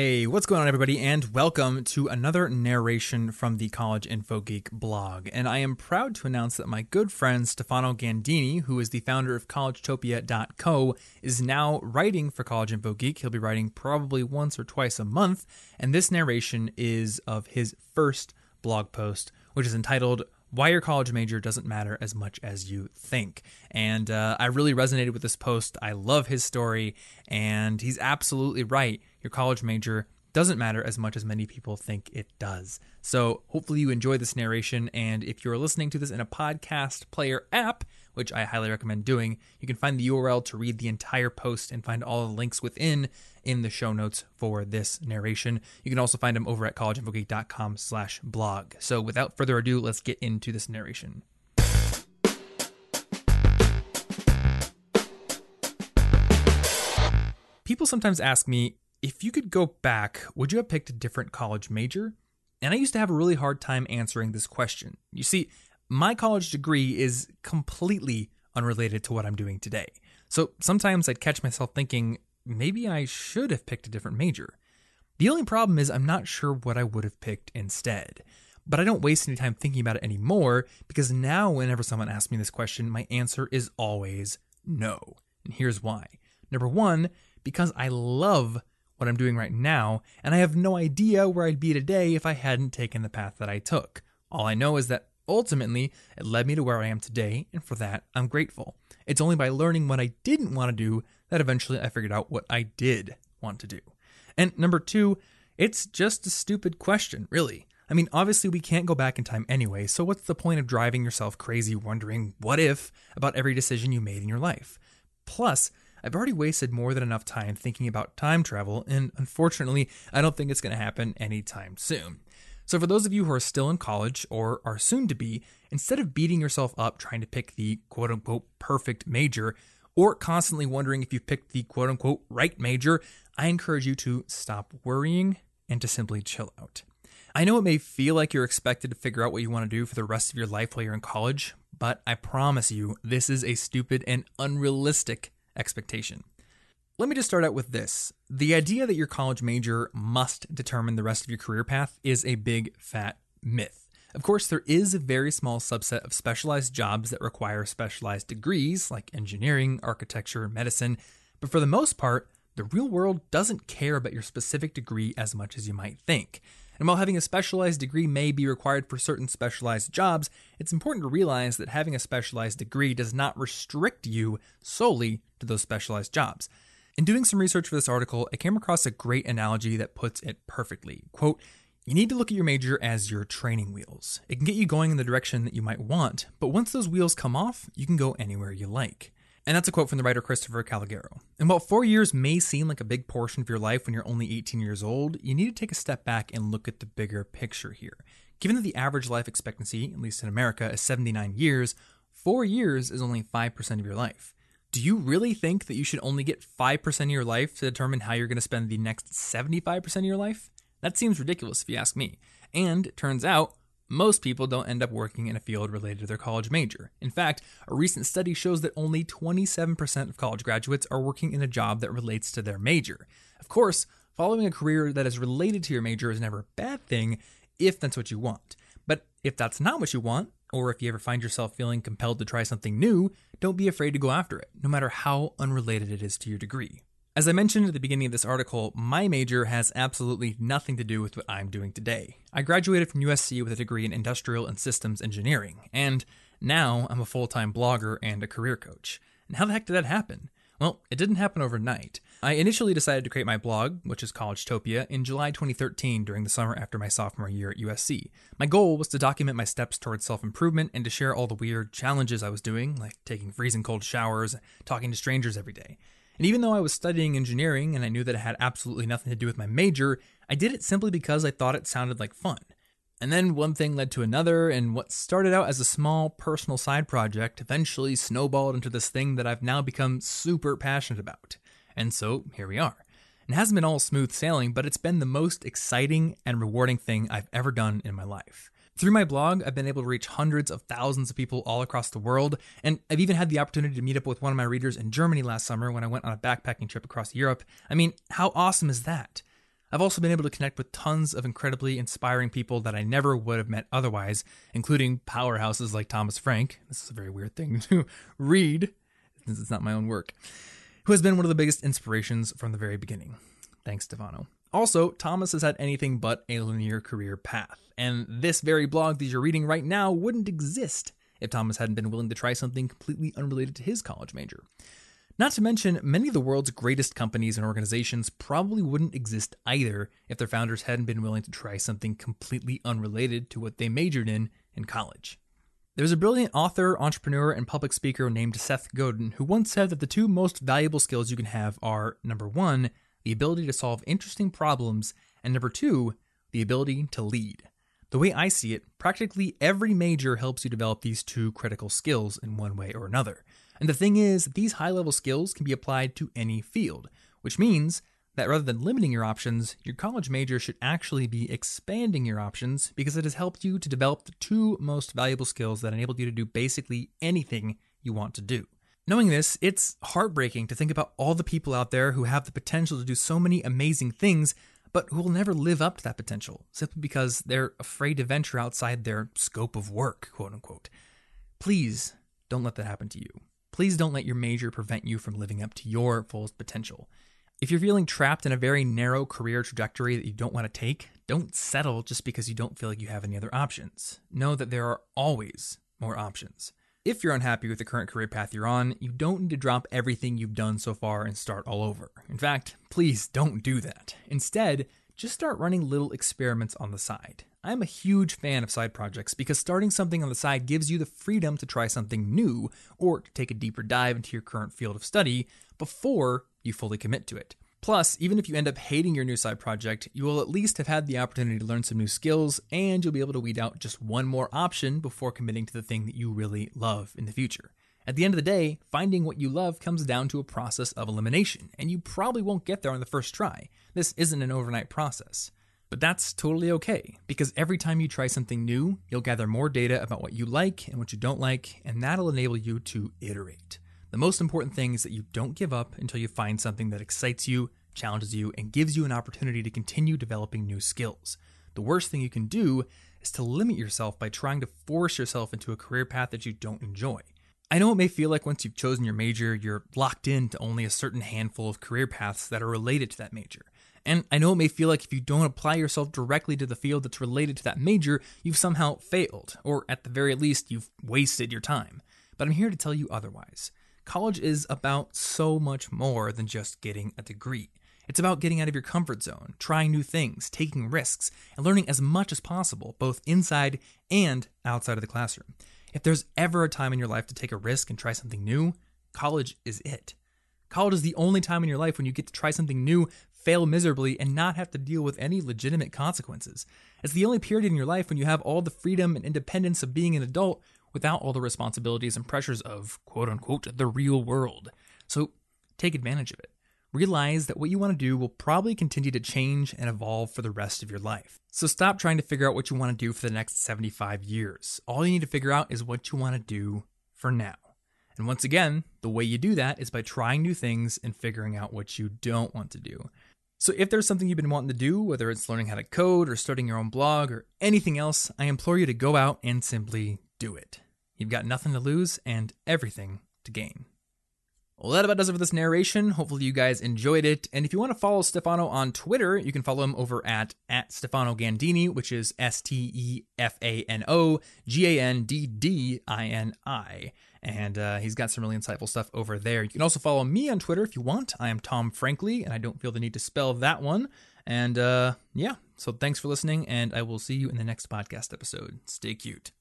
Hey, what's going on, everybody, and welcome to another narration from the College Info Geek blog. And I am proud to announce that my good friend Stefano Ganddini, who is the founder of CollegeTopia.co, is now writing for College Info Geek. He'll be writing probably once or twice a month, and this narration is of his first blog post, which is entitled why your college major doesn't matter as much as you think. And uh, I really resonated with this post. I love his story, and he's absolutely right. Your college major doesn't matter as much as many people think it does. So, hopefully, you enjoy this narration. And if you're listening to this in a podcast player app, which I highly recommend doing, you can find the URL to read the entire post and find all the links within in the show notes for this narration. You can also find them over at collegeinfogeek.com slash blog. So without further ado, let's get into this narration. People sometimes ask me, if you could go back, would you have picked a different college major? And I used to have a really hard time answering this question. You see, my college degree is completely unrelated to what I'm doing today. So sometimes I'd catch myself thinking, maybe I should have picked a different major. The only problem is I'm not sure what I would have picked instead. But I don't waste any time thinking about it anymore because now, whenever someone asks me this question, my answer is always no. And here's why. Number one, because I love what I'm doing right now, and I have no idea where I'd be today if I hadn't taken the path that I took. All I know is that ultimately it led me to where I am today, and for that, I'm grateful. It's only by learning what I didn't want to do that eventually I figured out what I did want to do. And number two, it's just a stupid question, really. I mean, obviously, we can't go back in time anyway, so what's the point of driving yourself crazy wondering what if about every decision you made in your life? Plus, I've already wasted more than enough time thinking about time travel, and unfortunately, I don't think it's going to happen anytime soon. So, for those of you who are still in college or are soon to be, instead of beating yourself up trying to pick the quote unquote perfect major, or constantly wondering if you picked the quote unquote right major, I encourage you to stop worrying and to simply chill out. I know it may feel like you're expected to figure out what you want to do for the rest of your life while you're in college, but I promise you, this is a stupid and unrealistic expectation. Let me just start out with this. The idea that your college major must determine the rest of your career path is a big fat myth. Of course, there is a very small subset of specialized jobs that require specialized degrees, like engineering, architecture, medicine, but for the most part, the real world doesn't care about your specific degree as much as you might think. And while having a specialized degree may be required for certain specialized jobs, it's important to realize that having a specialized degree does not restrict you solely to those specialized jobs. In doing some research for this article, I came across a great analogy that puts it perfectly. Quote, you need to look at your major as your training wheels. It can get you going in the direction that you might want, but once those wheels come off, you can go anywhere you like. And that's a quote from the writer Christopher Calogero. And while four years may seem like a big portion of your life when you're only 18 years old, you need to take a step back and look at the bigger picture here. Given that the average life expectancy, at least in America, is 79 years, four years is only 5% of your life. Do you really think that you should only get 5% of your life to determine how you're going to spend the next 75% of your life? That seems ridiculous if you ask me. And turns out, most people don't end up working in a field related to their college major. In fact, a recent study shows that only 27% of college graduates are working in a job that relates to their major. Of course, following a career that is related to your major is never a bad thing if that's what you want. But if that's not what you want, or if you ever find yourself feeling compelled to try something new, don't be afraid to go after it, no matter how unrelated it is to your degree. As I mentioned at the beginning of this article, my major has absolutely nothing to do with what I'm doing today. I graduated from USC with a degree in industrial and systems engineering, and now I'm a full time blogger and a career coach. And how the heck did that happen? Well, it didn't happen overnight. I initially decided to create my blog, which is Collegetopia, in July 2013 during the summer after my sophomore year at USC. My goal was to document my steps towards self improvement and to share all the weird challenges I was doing, like taking freezing cold showers, talking to strangers every day. And even though I was studying engineering and I knew that it had absolutely nothing to do with my major, I did it simply because I thought it sounded like fun. And then one thing led to another, and what started out as a small personal side project eventually snowballed into this thing that I've now become super passionate about. And so here we are. It hasn't been all smooth sailing, but it's been the most exciting and rewarding thing I've ever done in my life. Through my blog, I've been able to reach hundreds of thousands of people all across the world, and I've even had the opportunity to meet up with one of my readers in Germany last summer when I went on a backpacking trip across Europe. I mean, how awesome is that? I've also been able to connect with tons of incredibly inspiring people that I never would have met otherwise, including powerhouses like Thomas Frank. This is a very weird thing to read, since it's not my own work, who has been one of the biggest inspirations from the very beginning. Thanks, Stefano. Also, Thomas has had anything but a linear career path, and this very blog that you're reading right now wouldn't exist if Thomas hadn't been willing to try something completely unrelated to his college major. Not to mention, many of the world's greatest companies and organizations probably wouldn't exist either if their founders hadn't been willing to try something completely unrelated to what they majored in in college. There's a brilliant author, entrepreneur, and public speaker named Seth Godin who once said that the two most valuable skills you can have are number one, the ability to solve interesting problems, and number two, the ability to lead. The way I see it, practically every major helps you develop these two critical skills in one way or another. And the thing is, these high level skills can be applied to any field, which means that rather than limiting your options, your college major should actually be expanding your options because it has helped you to develop the two most valuable skills that enable you to do basically anything you want to do. Knowing this, it's heartbreaking to think about all the people out there who have the potential to do so many amazing things, but who will never live up to that potential simply because they're afraid to venture outside their scope of work, quote unquote. Please don't let that happen to you. Please don't let your major prevent you from living up to your fullest potential. If you're feeling trapped in a very narrow career trajectory that you don't want to take, don't settle just because you don't feel like you have any other options. Know that there are always more options. If you're unhappy with the current career path you're on, you don't need to drop everything you've done so far and start all over. In fact, please don't do that. Instead, just start running little experiments on the side. I'm a huge fan of side projects because starting something on the side gives you the freedom to try something new or to take a deeper dive into your current field of study before you fully commit to it. Plus, even if you end up hating your new side project, you will at least have had the opportunity to learn some new skills and you'll be able to weed out just one more option before committing to the thing that you really love in the future. At the end of the day, finding what you love comes down to a process of elimination, and you probably won't get there on the first try. This isn't an overnight process. But that's totally okay, because every time you try something new, you'll gather more data about what you like and what you don't like, and that'll enable you to iterate. The most important thing is that you don't give up until you find something that excites you, challenges you, and gives you an opportunity to continue developing new skills. The worst thing you can do is to limit yourself by trying to force yourself into a career path that you don't enjoy. I know it may feel like once you've chosen your major, you're locked into only a certain handful of career paths that are related to that major. And I know it may feel like if you don't apply yourself directly to the field that's related to that major, you've somehow failed, or at the very least, you've wasted your time. But I'm here to tell you otherwise. College is about so much more than just getting a degree. It's about getting out of your comfort zone, trying new things, taking risks, and learning as much as possible, both inside and outside of the classroom. If there's ever a time in your life to take a risk and try something new, college is it. College is the only time in your life when you get to try something new, fail miserably, and not have to deal with any legitimate consequences. It's the only period in your life when you have all the freedom and independence of being an adult without all the responsibilities and pressures of quote unquote the real world. So take advantage of it. Realize that what you want to do will probably continue to change and evolve for the rest of your life. So stop trying to figure out what you want to do for the next 75 years. All you need to figure out is what you want to do for now. And once again, the way you do that is by trying new things and figuring out what you don't want to do. So, if there's something you've been wanting to do, whether it's learning how to code or starting your own blog or anything else, I implore you to go out and simply do it. You've got nothing to lose and everything to gain. Well, that about does it for this narration. Hopefully, you guys enjoyed it. And if you want to follow Stefano on Twitter, you can follow him over at, at Stefano Ganddini, which is S T E F A N O G A N D D I N I and uh, he's got some really insightful stuff over there. You can also follow me on Twitter if you want. I am Tom Frankly, and I don't feel the need to spell that one. And uh, yeah, so thanks for listening, and I will see you in the next podcast episode. Stay cute.